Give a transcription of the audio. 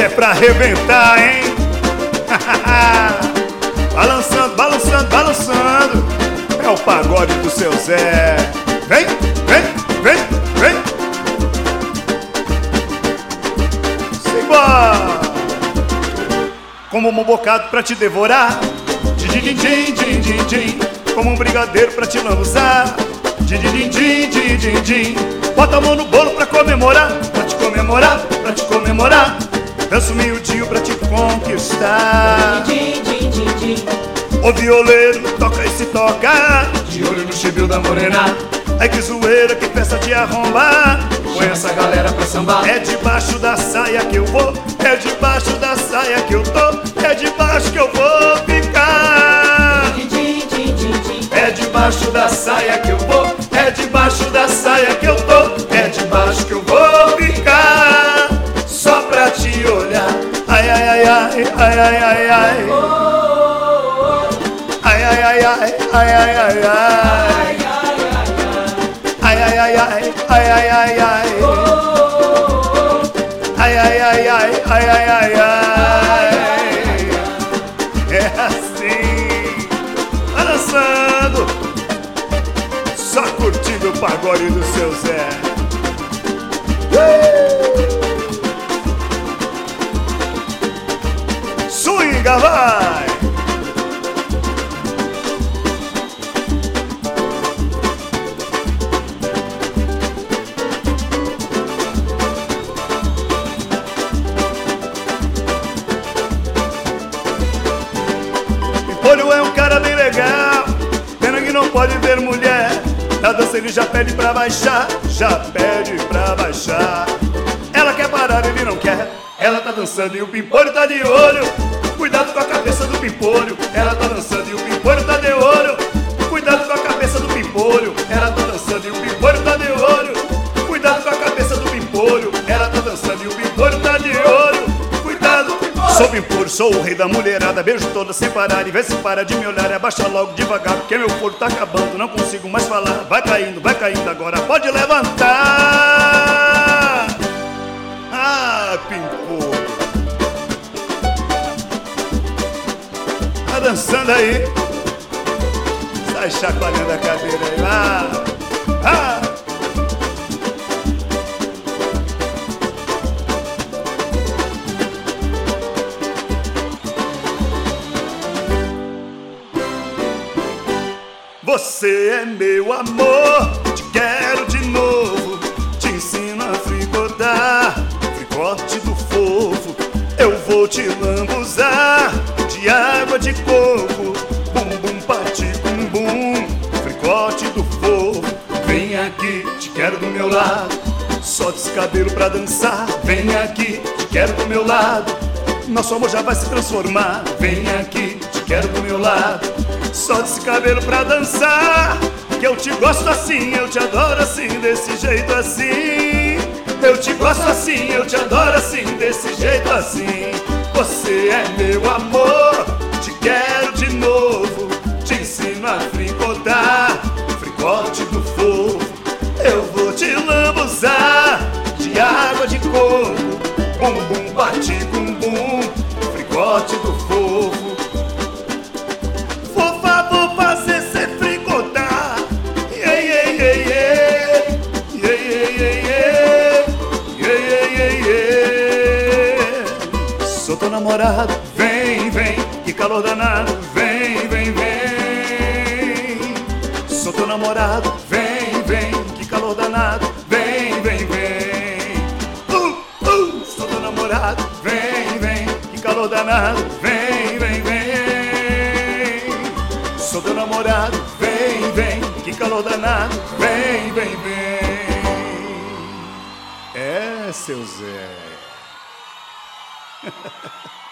Essa é pra arrebentar, hein? balançando, balançando, balançando. É o pagode do seu Zé. Vem, vem, vem, vem. Simbora! Como um bocado pra te devorar. Din, din, din, din, din. Como um brigadeiro pra te lambuzar. Din, din, din, din, din, din. Bota a mão no bolo pra comemorar. Pra te comemorar, pra te comemorar. Danço miudinho pra te conquistar. Din, din, din. O violeiro toca e se toca. De olho no chibio da morena. Ai que zoeira, que festa de arrombar. Põe essa galera pra sambar. É debaixo da saia que eu vou, é debaixo da saia que eu tô, é debaixo que eu vou ai ai ai ai ai ai. Ai ai ai ai ai ai ai ai. Ai, ai, ai, ai. Ai ai ai ai ai ai ai ai. Ai ai ai ai ai ai ai ai. É assim, balançando, só curtindo o pagode do seu Zé. Swinga vai! Olho é um cara bem legal, pena que não pode ver mulher. Na dança ele já pede pra baixar, já pede pra baixar. Ela quer parar, ele não quer. Ela tá dançando e o pimpolho tá de olho. Cuidado com a cabeça do pimpolho. Ela tá dançando e o pimpolho tá de olho. Cuidado com a cabeça do pimpolho. Ela tá dançando e o pimpolho tá de olho. Cuidado com a cabeça do pimpolho. Ela tá dançando e o pimpolho tá de olho. Cuidado, sou pimpolho, sou o rei da mulherada. Beijo toda sem parar e vê se para de me olhar. Abaixa logo devagar, porque meu corpo tá acabando. Não consigo mais falar. Vai caindo, vai caindo agora. Pode levantar. Dançando aí? Sai chacoalhando a cadeira aí. Ah, ah. Você é meu amor, te quero de novo. Te ensino a fricotar, fricote do fofo. Eu vou te lambuzar de água de coco. Bum bum pati bum bum, fricote do fofo. Vem aqui, te quero do meu lado. Solte esse cabelo pra dançar. Vem aqui, te quero do meu lado. Nosso amor já vai se transformar. Vem aqui, te quero do meu lado. Solte esse cabelo pra dançar. Que eu te gosto assim, eu te adoro assim, desse jeito assim. Eu te gosto assim, eu te adoro assim, desse jeito assim. Você é meu amor, a fricotar, fricote do fogo. Eu vou te lambuzar de água de coco. Bum bum bate bum bum, fricote do fogo. Fofa, vou fazer cê fricotar. Yeah, yeah, yeah, yeah. Yeah, yeah, yeah, yeah. Yeah, yeah, yeah, yeah. Sou teu namorado, vem, vem. Que calor danado, vem, namorado, vem, vem. Que calor danado, vem, vem, vem. Uh, uh. Sou teu namorado, vem, vem. Que calor danado, vem, vem, vem. Sou teu namorado, vem, vem. Que calor danado, vem, vem, vem. É, seu Zé.